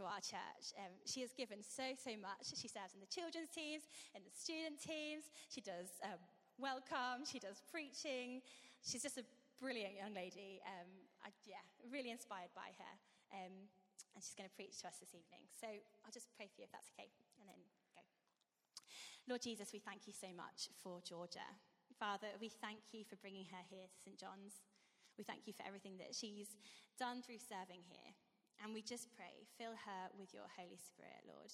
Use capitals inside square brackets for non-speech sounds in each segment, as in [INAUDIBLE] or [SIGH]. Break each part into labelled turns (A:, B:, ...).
A: to our church. Um, she has given so, so much. She serves in the children's teams, in the student teams. She does um, welcome, she does preaching. She's just a brilliant young lady. Um, I, yeah, really inspired by her. Um, and she's going to preach to us this evening. So I'll just pray for you if that's okay, and then go. Lord Jesus, we thank you so much for Georgia. Father, we thank you for bringing her here to St. John's. We thank you for everything that she's done through serving here. And we just pray, fill her with your Holy Spirit, Lord.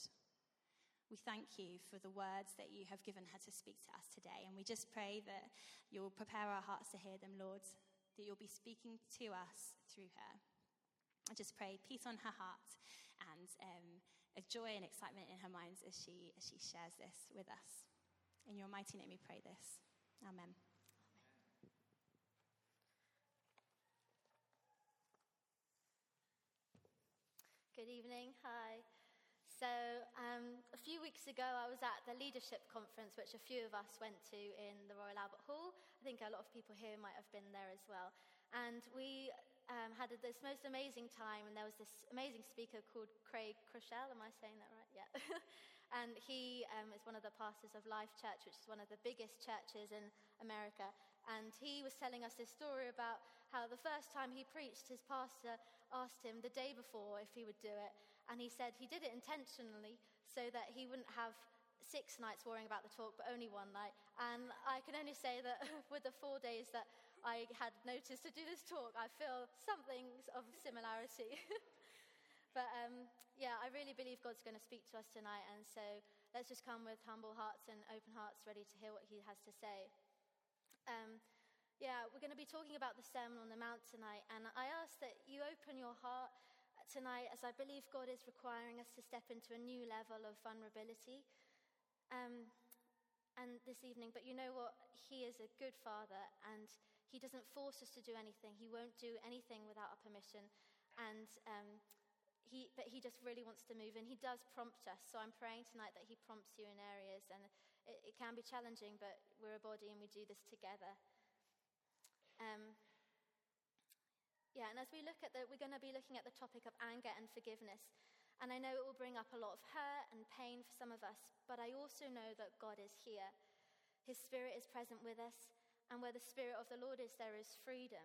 A: We thank you for the words that you have given her to speak to us today. And we just pray that you'll prepare our hearts to hear them, Lord, that you'll be speaking to us through her. I just pray peace on her heart and um, a joy and excitement in her mind as she, as she shares this with us. In your mighty name we pray this. Amen.
B: Good evening. Hi. So, um, a few weeks ago, I was at the leadership conference, which a few of us went to in the Royal Albert Hall. I think a lot of people here might have been there as well. And we um, had this most amazing time, and there was this amazing speaker called Craig Groeschel. Am I saying that right? Yeah. [LAUGHS] and he um, is one of the pastors of Life Church, which is one of the biggest churches in America. And he was telling us this story about how the first time he preached, his pastor asked him the day before if he would do it. And he said he did it intentionally so that he wouldn't have six nights worrying about the talk, but only one night. And I can only say that [LAUGHS] with the four days that I had noticed to do this talk, I feel something of similarity. [LAUGHS] but um, yeah, I really believe God's going to speak to us tonight. And so let's just come with humble hearts and open hearts, ready to hear what He has to say. Um, yeah, we're going to be talking about the Sermon on the Mount tonight. And I ask that you open your heart tonight as I believe God is requiring us to step into a new level of vulnerability um, and this evening, but you know what? He is a good father and he doesn't force us to do anything. He won't do anything without our permission. And um, he, but he just really wants to move and he does prompt us. So I'm praying tonight that he prompts you in areas and it, it can be challenging, but we're a body and we do this together. Um, yeah, and as we look at the, we're going to be looking at the topic of anger and forgiveness. And I know it will bring up a lot of hurt and pain for some of us, but I also know that God is here. His Spirit is present with us, and where the Spirit of the Lord is, there is freedom.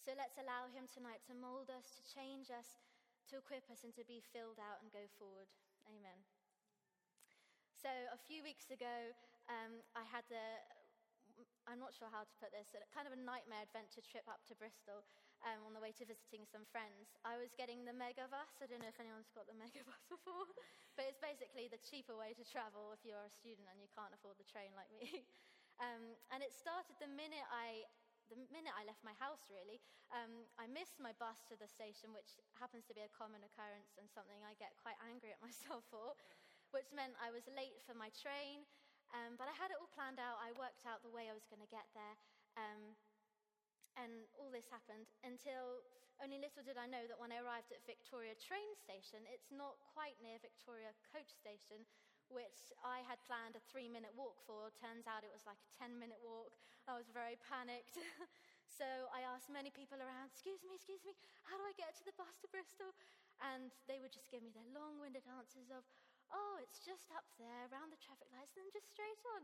B: So let's allow Him tonight to mold us, to change us, to equip us, and to be filled out and go forward. Amen. So, a few weeks ago, um, I had the I'm not sure how to put this, kind of a nightmare adventure trip up to Bristol um, on the way to visiting some friends. I was getting the Megabus. I don't know if anyone's got the Megabus [LAUGHS] before, but it's basically the cheaper way to travel if you're a student and you can't afford the train like me. [LAUGHS] Um, and it started the minute I the minute I left my house, really, um, I missed my bus to the station, which happens to be a common occurrence and something I get quite angry at [LAUGHS] myself for, which meant I was late for my train. Um, but I had it all planned out. I worked out the way I was going to get there. Um, and all this happened until only little did I know that when I arrived at Victoria train station, it's not quite near Victoria coach station, which I had planned a three minute walk for. Turns out it was like a 10 minute walk. I was very panicked. [LAUGHS] so I asked many people around, Excuse me, excuse me, how do I get to the bus to Bristol? And they would just give me their long winded answers of, oh, it's just up there around the traffic lights and then just straight on.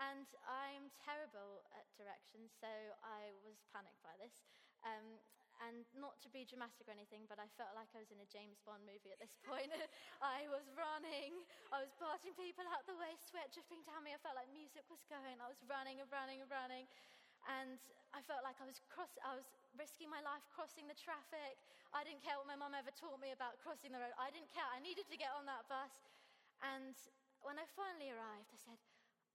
B: And I'm terrible at directions, so I was panicked by this. Um, and not to be dramatic or anything, but I felt like I was in a James Bond movie at this point. [LAUGHS] I was running, I was parting people out the way, sweat dripping down me. I felt like music was going. I was running and running and running. And I felt like I was, cross, I was risking my life crossing the traffic. I didn't care what my mum ever taught me about crossing the road. I didn't care. I needed to get on that bus. And when I finally arrived, I said,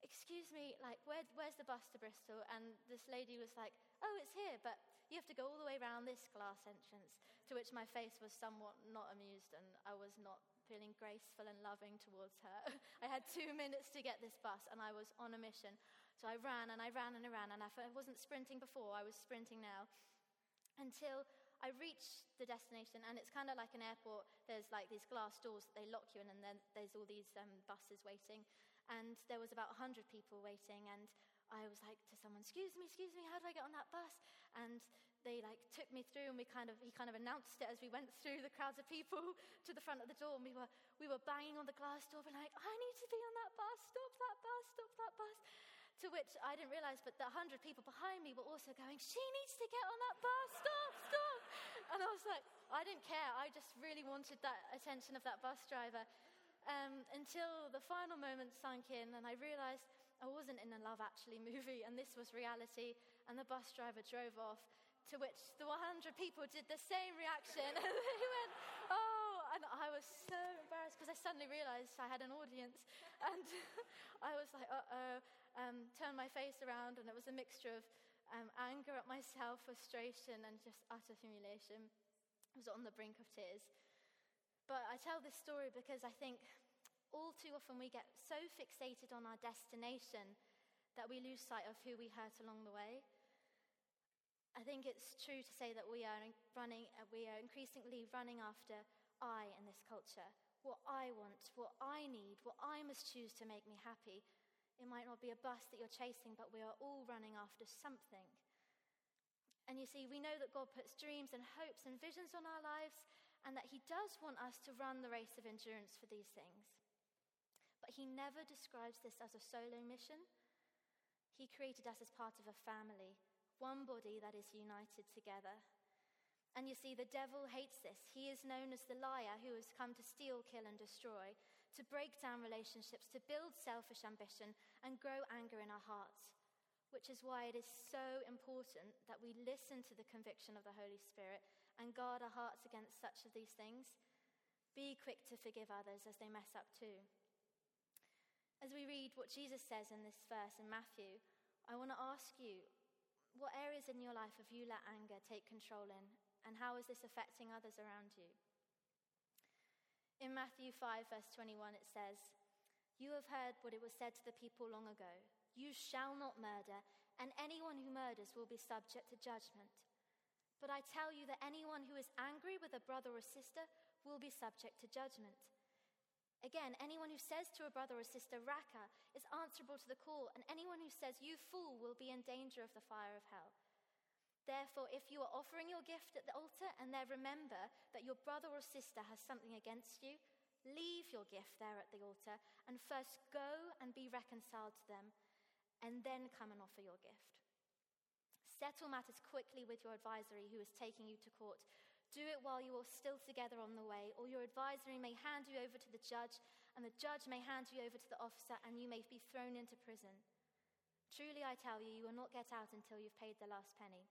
B: Excuse me, like, where, where's the bus to Bristol? And this lady was like, Oh, it's here, but you have to go all the way around this glass entrance. To which my face was somewhat not amused, and I was not feeling graceful and loving towards her. [LAUGHS] I had two minutes to get this bus, and I was on a mission. So I ran and I ran and I ran, and I wasn't sprinting before, I was sprinting now. Until I reached the destination, and it's kind of like an airport. There's like these glass doors that they lock you in, and then there's all these um, buses waiting. And there was about 100 people waiting, and I was like to someone, Excuse me, excuse me, how do I get on that bus? and they like took me through and we kind of he kind of announced it as we went through the crowds of people [LAUGHS] to the front of the door and we were we were banging on the glass door and like i need to be on that bus stop that bus stop that bus to which i didn't realize but the 100 people behind me were also going she needs to get on that bus. Stop stop. And i was like i didn't care. I just really wanted that attention of that bus driver um, until the final moment sunk in and i realized i wasn't in a love actually movie and this was reality and the bus driver drove off. To which the 100 people did the same reaction. [LAUGHS] and they went, oh, and I was so embarrassed because I suddenly realized I had an audience. And [LAUGHS] I was like, uh oh, um, turned my face around, and it was a mixture of um, anger at myself, frustration, and just utter humiliation. I was on the brink of tears. But I tell this story because I think all too often we get so fixated on our destination that we lose sight of who we hurt along the way. I think it's true to say that we are running, uh, we are increasingly running after I in this culture. What I want, what I need, what I must choose to make me happy. It might not be a bus that you're chasing, but we are all running after something. And you see, we know that God puts dreams and hopes and visions on our lives, and that He does want us to run the race of endurance for these things. But He never describes this as a solo mission. He created us as part of a family, one body that is united together. And you see, the devil hates this. He is known as the liar who has come to steal, kill, and destroy, to break down relationships, to build selfish ambition, and grow anger in our hearts. Which is why it is so important that we listen to the conviction of the Holy Spirit and guard our hearts against such of these things. Be quick to forgive others as they mess up too. As we read what Jesus says in this verse in Matthew, I want to ask you what areas in your life have you let anger take control in? And how is this affecting others around you? In Matthew 5, verse 21, it says, You have heard what it was said to the people long ago You shall not murder, and anyone who murders will be subject to judgment. But I tell you that anyone who is angry with a brother or sister will be subject to judgment. Again, anyone who says to a brother or sister, Raca, is answerable to the call, and anyone who says, You fool, will be in danger of the fire of hell. Therefore, if you are offering your gift at the altar and there remember that your brother or sister has something against you, leave your gift there at the altar and first go and be reconciled to them, and then come and offer your gift. Settle matters quickly with your advisory who is taking you to court do it while you are still together on the way, or your advisory may hand you over to the judge, and the judge may hand you over to the officer, and you may be thrown into prison. Truly, I tell you, you will not get out until you've paid the last penny.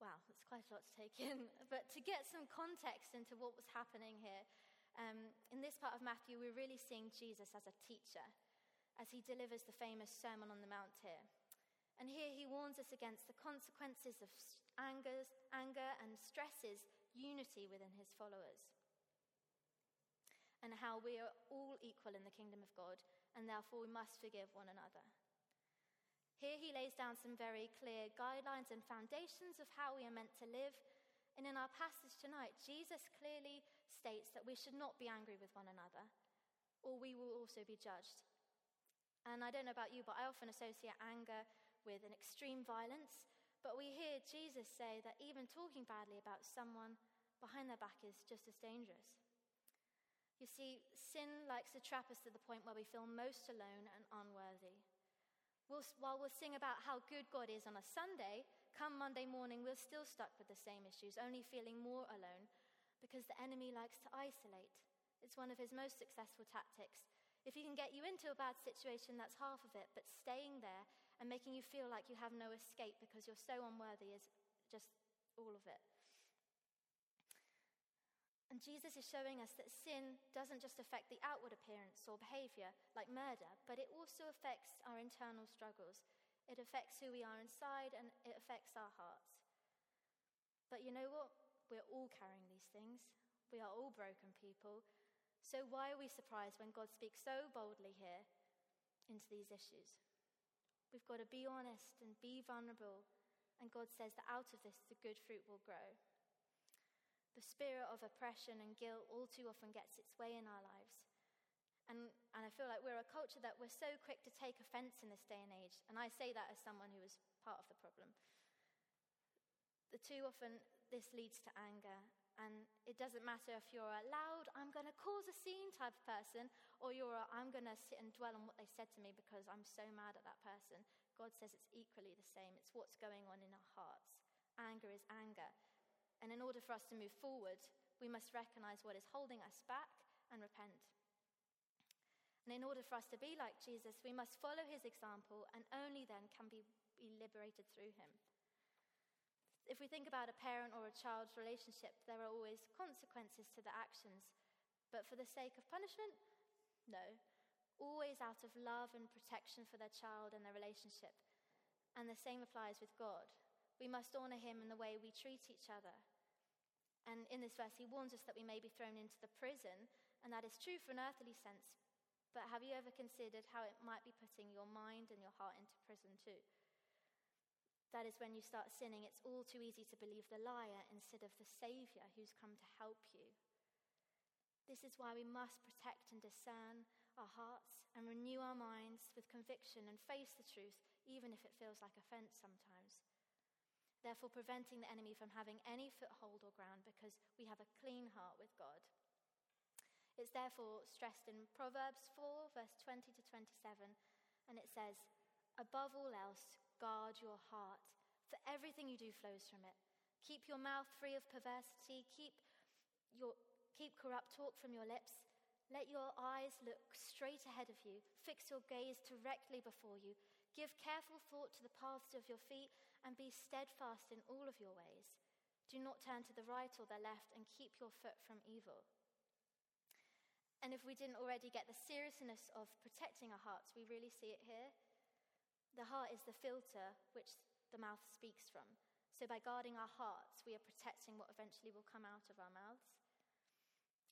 B: Wow, that's quite a lot to take in. [LAUGHS] But to get some context into what was happening here, um, in this part of Matthew, we're really seeing Jesus as a teacher as he delivers the famous Sermon on the Mount here. And here he warns us against the consequences of angers, anger and stresses unity within his followers. And how we are all equal in the kingdom of God, and therefore we must forgive one another. Here he lays down some very clear guidelines and foundations of how we are meant to live. And in our passage tonight, Jesus clearly states that we should not be angry with one another, or we will also be judged. And I don't know about you, but I often associate anger with an extreme violence, but we hear Jesus say that even talking badly about someone behind their back is just as dangerous. You see, sin likes to trap us to the point where we feel most alone and unworthy. We'll, while we'll sing about how good God is on a Sunday, come Monday morning, we're still stuck with the same issues, only feeling more alone because the enemy likes to isolate. It's one of his most successful tactics. If he can get you into a bad situation, that's half of it, but staying there and making you feel like you have no escape because you're so unworthy is just all of it. And Jesus is showing us that sin doesn't just affect the outward appearance or behavior, like murder, but it also affects our internal struggles. It affects who we are inside and it affects our hearts. But you know what? We're all carrying these things. We are all broken people. So why are we surprised when God speaks so boldly here into these issues? We've got to be honest and be vulnerable. And God says that out of this, the good fruit will grow. The spirit of oppression and guilt all too often gets its way in our lives. And, and I feel like we're a culture that we're so quick to take offense in this day and age. And I say that as someone who was part of the problem. The too often this leads to anger, and it doesn't matter if you're a loud, I'm going to cause a scene type of person, or you're a, I'm going to sit and dwell on what they said to me because I'm so mad at that person. God says it's equally the same. It's what's going on in our hearts. Anger is anger. And in order for us to move forward, we must recognize what is holding us back and repent. And in order for us to be like Jesus, we must follow his example, and only then can we be liberated through him. If we think about a parent or a child's relationship, there are always consequences to the actions. But for the sake of punishment, no. Always out of love and protection for their child and their relationship. And the same applies with God. We must honor him in the way we treat each other. And in this verse, he warns us that we may be thrown into the prison, and that is true for an earthly sense. But have you ever considered how it might be putting your mind and your heart into prison too? That is when you start sinning, it's all too easy to believe the liar instead of the Saviour who's come to help you. This is why we must protect and discern our hearts and renew our minds with conviction and face the truth, even if it feels like offense sometimes. Therefore, preventing the enemy from having any foothold or ground because we have a clean heart with God. It's therefore stressed in Proverbs 4, verse 20 to 27, and it says, Above all else, guard your heart, for everything you do flows from it. Keep your mouth free of perversity, keep, your, keep corrupt talk from your lips. Let your eyes look straight ahead of you, fix your gaze directly before you. Give careful thought to the paths of your feet, and be steadfast in all of your ways. Do not turn to the right or the left, and keep your foot from evil. And if we didn't already get the seriousness of protecting our hearts, we really see it here. The heart is the filter which the mouth speaks from. So, by guarding our hearts, we are protecting what eventually will come out of our mouths.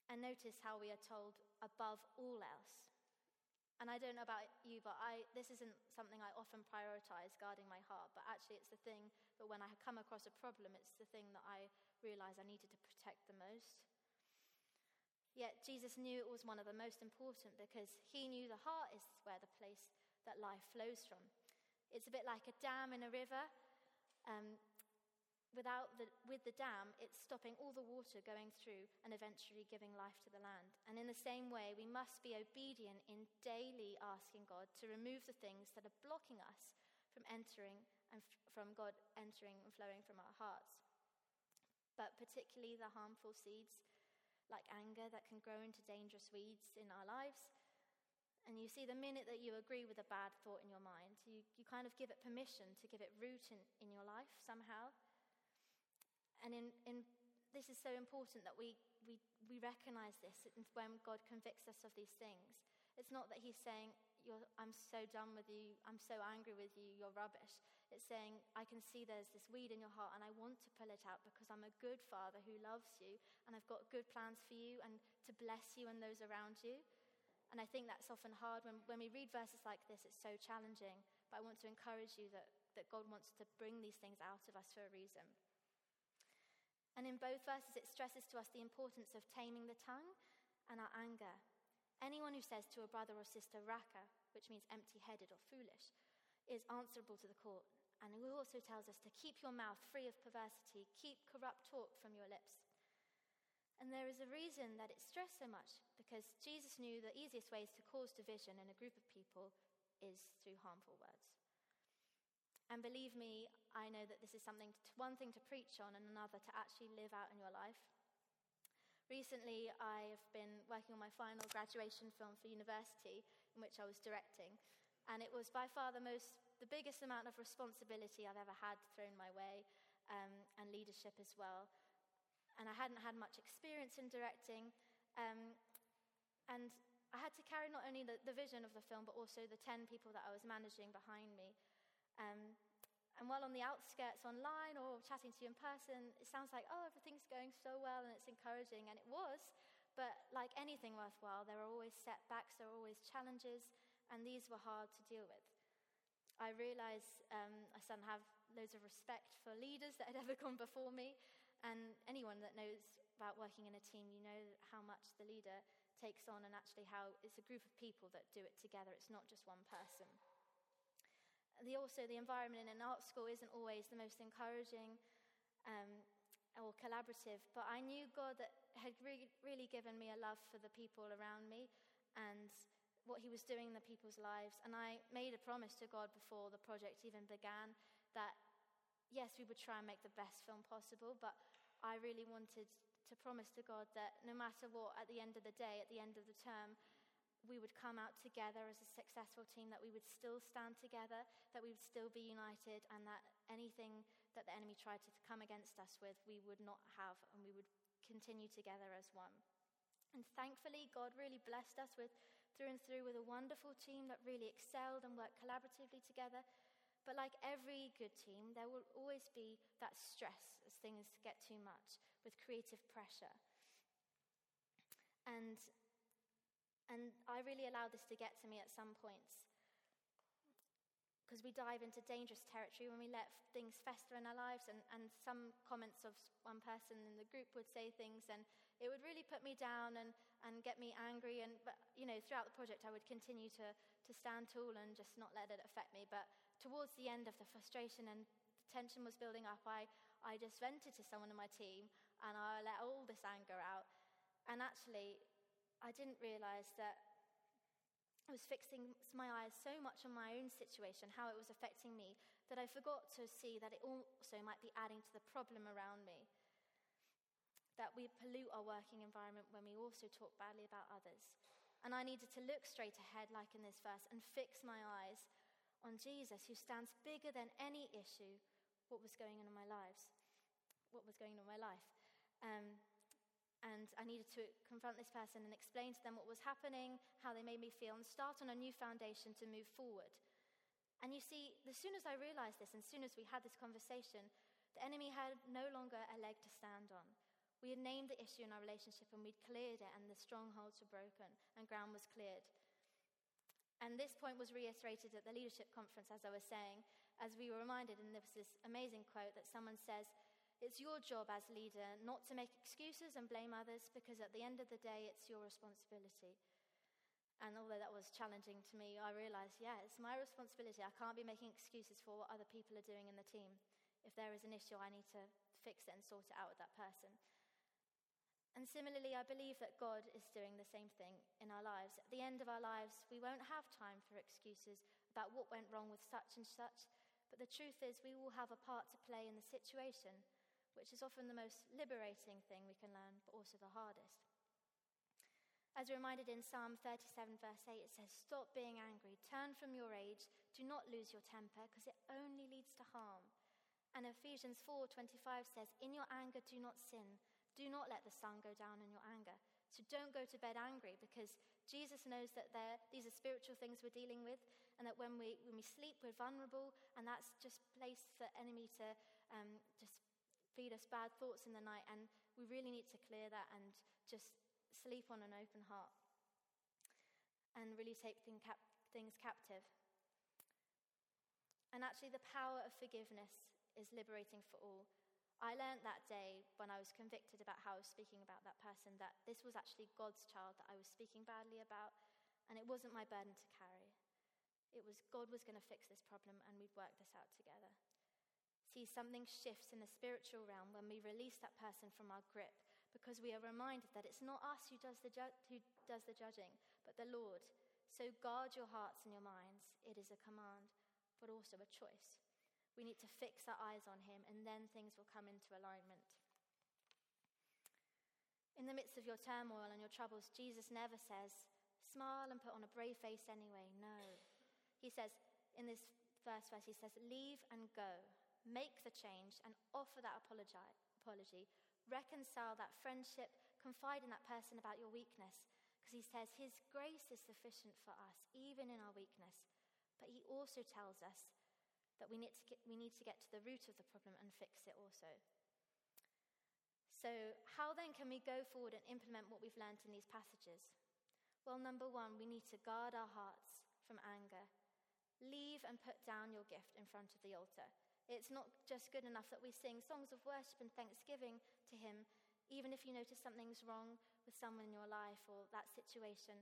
B: And notice how we are told, above all else. And I don't know about you, but I, this isn't something I often prioritize, guarding my heart. But actually, it's the thing that when I come across a problem, it's the thing that I realize I needed to protect the most. Yet Jesus knew it was one of the most important because he knew the heart is where the place that life flows from. It's a bit like a dam in a river. Um, without the, with the dam, it's stopping all the water going through and eventually giving life to the land. And in the same way, we must be obedient in daily asking God to remove the things that are blocking us from entering and f- from God entering and flowing from our hearts. But particularly the harmful seeds like anger that can grow into dangerous weeds in our lives and you see, the minute that you agree with a bad thought in your mind, you, you kind of give it permission to give it root in, in your life somehow. And in, in, this is so important that we, we, we recognize this when God convicts us of these things. It's not that He's saying, I'm so done with you, I'm so angry with you, you're rubbish. It's saying, I can see there's this weed in your heart and I want to pull it out because I'm a good father who loves you and I've got good plans for you and to bless you and those around you. And I think that's often hard when, when we read verses like this, it's so challenging. But I want to encourage you that, that God wants to bring these things out of us for a reason. And in both verses, it stresses to us the importance of taming the tongue and our anger. Anyone who says to a brother or sister, Raca, which means empty headed or foolish, is answerable to the court. And he also tells us to keep your mouth free of perversity, keep corrupt talk from your lips. And there is a reason that it's stressed so much, because Jesus knew the easiest ways to cause division in a group of people is through harmful words. And believe me, I know that this is something to, one thing to preach on and another to actually live out in your life. Recently, I have been working on my final graduation film for university, in which I was directing, and it was by far the most, the biggest amount of responsibility I've ever had thrown my way, um, and leadership as well and I hadn't had much experience in directing. Um, and I had to carry not only the, the, vision of the film, but also the 10 people that I was managing behind me. Um, and while on the outskirts online or chatting to you in person, it sounds like, oh, everything's going so well and it's encouraging. And it was. But like anything worthwhile, there are always setbacks, there are always challenges, and these were hard to deal with. I realize um, I suddenly have loads of respect for leaders that had ever gone before me, and anyone that knows about working in a team, you know how much the leader takes on and actually how it's a group of people that do it together. It's not just one person. The, also, the environment in an art school isn't always the most encouraging. um, or collaborative, but I knew God that had re- really given me a love for the people around me and what He was doing in the people's lives. And I made a promise to God before the project even began that, yes, we would try and make the best film possible, but I really wanted to promise to God that no matter what, at the end of the day, at the end of the term, we would come out together as a successful team, that we would still stand together, that we would still be united, and that anything that the enemy tried to come against us with, we would not have, and we would continue together as one. And thankfully, God really blessed us with through and through with a wonderful team that really excelled and worked collaboratively together. But like every good team, there will always be that stress as things get too much with creative pressure. And, and I really allowed this to get to me at some points because we dive into dangerous territory when we let things fester in our lives. And, and some comments of one person in the group would say things, and it would really put me down and, and get me angry. And, but, you know, throughout the project, I would continue to, to stand tall and just not let it affect me. But towards the end of the frustration and the tension was building up, I, I just vented to someone in my team and I let all this anger out. And actually, I didn't realize that I was fixing my eyes so much on my own situation, how it was affecting me, that I forgot to see that it also might be adding to the problem around me. That we pollute our working environment when we also talk badly about others. And I needed to look straight ahead, like in this verse, and fix my eyes on Jesus, who stands bigger than any issue, what was going on in my lives, what was going on in my life. Um, and I needed to confront this person and explain to them what was happening, how they made me feel, and start on a new foundation to move forward. And you see, as soon as I realized this, and as soon as we had this conversation, the enemy had no longer a leg to stand on. We had named the issue in our relationship and we'd cleared it, and the strongholds were broken, and ground was cleared. And this point was reiterated at the leadership conference, as I was saying, as we were reminded, and there was this amazing quote that someone says, it's your job as leader not to make excuses and blame others because at the end of the day, it's your responsibility. And although that was challenging to me, I realized, yeah, it's my responsibility. I can't be making excuses for what other people are doing in the team. If there is an issue, I need to fix it and sort it out with that person. And similarly, I believe that God is doing the same thing in our lives. At the end of our lives, we won't have time for excuses about what went wrong with such and such. But the truth is, we will have a part to play in the situation which is often the most liberating thing we can learn, but also the hardest. As reminded in Psalm 37, verse 8, it says, Stop being angry, turn from your rage, do not lose your temper, because it only leads to harm. And Ephesians 4:25 says, In your anger do not sin. Do not let the sun go down in your anger. So don't go to bed angry because Jesus knows that these are spiritual things we're dealing with, and that when we, when we sleep, we're vulnerable, and that's just place for enemy to um, just feed us bad thoughts in the night, and we really need to clear that and just sleep on an open heart and really take thing cap- things captive. And actually, the power of forgiveness is liberating for all. I learned that day when I was convicted about how I was speaking about that person that this was actually God's child that I was speaking badly about, and it wasn't my burden to carry. It was God was going to fix this problem, and we'd work this out together see something shifts in the spiritual realm when we release that person from our grip because we are reminded that it's not us who does the, ju- who does the judging, but the Lord. So guard your hearts and your minds. It is a command, but also a choice. We need to fix our eyes on Him, and then things will come into alignment. In the midst of your turmoil and your troubles, Jesus never says, Smile and put on a brave face anyway. No. He says, in this first verse, he says, Leave and go make the change, and offer that apology. Reconcile that friendship, confide in that person about your weakness, because he says his grace is sufficient for us, even in our weakness. But he also tells us that we need to get, we need to, get to the root of the problem and fix it also. So, how then can we go forward and implement what we've learned in these passages? Well, number one, we need to guard our hearts from anger. Leave and put down your gift in front of the altar. It's not just good enough that we sing songs of worship and thanksgiving to Him, even if you notice something's wrong with someone in your life or that situation.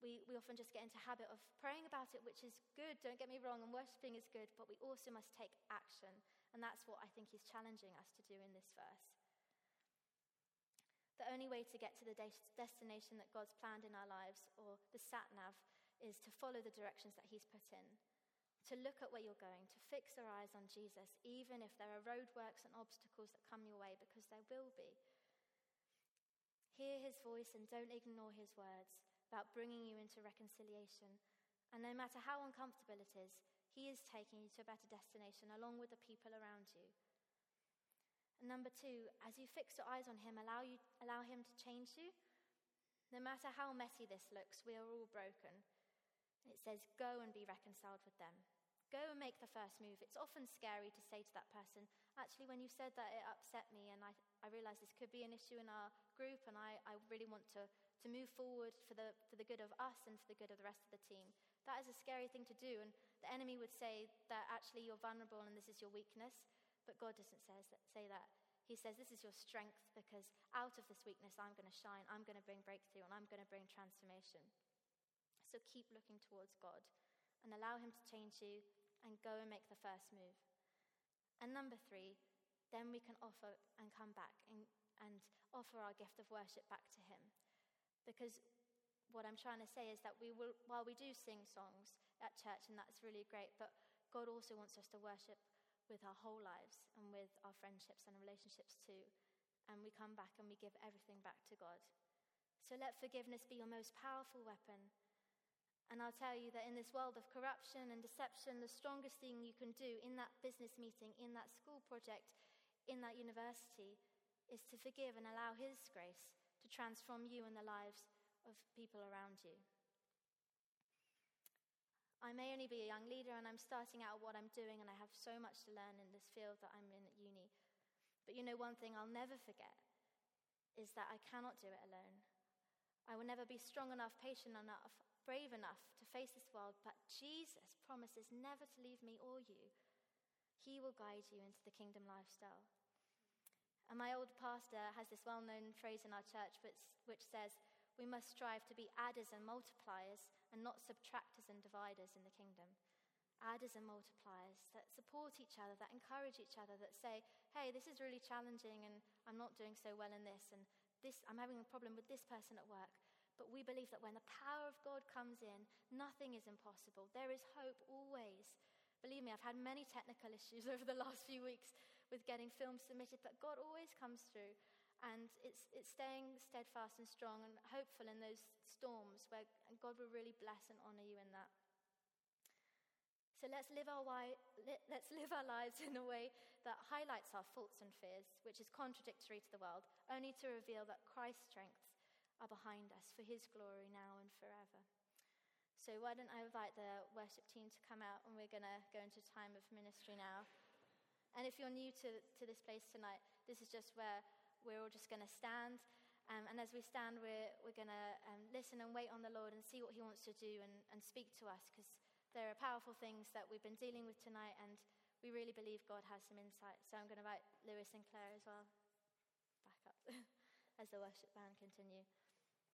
B: we, we often just get into habit of praying about it, which is good, don't get me wrong, and worshipping is good, but we also must take action. And that's what I think he's challenging us to do in this verse. The only way to get to the de- destination that God's planned in our lives, or the sat nav, is to follow the directions that he's put in. To look at where you're going, to fix our eyes on Jesus, even if there are roadworks and obstacles that come your way, because there will be. Hear his voice and don't ignore his words about bringing you into reconciliation. And no matter how uncomfortable it is, He is taking you to a better destination along with the people around you. And number two, as you fix your eyes on Him, allow, you, allow Him to change you. No matter how messy this looks, we are all broken. It says, Go and be reconciled with them. Go and make the first move. It's often scary to say to that person, Actually, when you said that, it upset me, and I, I realize this could be an issue in our group, and I, I really want to to move forward for the, for the good of us and for the good of the rest of the team. That is a scary thing to do, and the enemy would say that actually you're vulnerable and this is your weakness, but God doesn't say that. He says, This is your strength because out of this weakness, I'm going to shine, I'm going to bring breakthrough, and I'm going to bring transformation. So keep looking towards God and allow Him to change you and go and make the first move. And number three, then we can offer and come back and, and offer our gift of worship back to Him. Because what I'm trying to say is that we will, while we do sing songs at church, and that's really great, but God also wants us to worship with our whole lives and with our friendships and relationships too. And we come back and we give everything back to God. So let forgiveness be your most powerful weapon. And I'll tell you that in this world of corruption and deception, the strongest thing you can do in that business meeting, in that school project, in that university, is to forgive and allow His grace to transform you and the lives of people around you. I may only be a young leader and I'm starting out what I'm doing, and I have so much to learn in this field that I'm in at uni. But you know, one thing I'll never forget is that I cannot do it alone. I will never be strong enough, patient enough, brave enough to face this world, but Jesus promises never to leave me or you. He will guide you into the kingdom lifestyle. And my old pastor has this well known phrase in our church which, which says, We must strive to be adders and multipliers and not subtractors and dividers in the kingdom. Adders and multipliers that support each other, that encourage each other, that say, Hey, this is really challenging and I'm not doing so well in this, and this, I'm having a problem with this person at work. But we believe that when the power of God comes in, nothing is impossible. There is hope always. Believe me, I've had many technical [LAUGHS] issues over the last few weeks with getting films submitted, but God always comes through. And it's, it's staying steadfast and strong and hopeful in those storms where God will really bless and honor you in that. So let's live, our let's [LAUGHS] live our lives in a way that highlights our faults and fears, which is contradictory to the world, only to reveal that Christ's strengths are behind us for his glory now and forever. So, why don't I invite the worship team to come out and we're going to go into time of ministry now. And if you're new to, to this place tonight, this is just where we're all just going to stand. Um, and as we stand, we're, we're going to um, listen and wait on the Lord and see what He wants to do and, and speak to us because there are powerful things that we've been dealing with tonight and we really believe God has some insight. So I'm going to invite Lewis and Claire as well back up [LAUGHS] as the worship band continue.